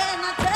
Turn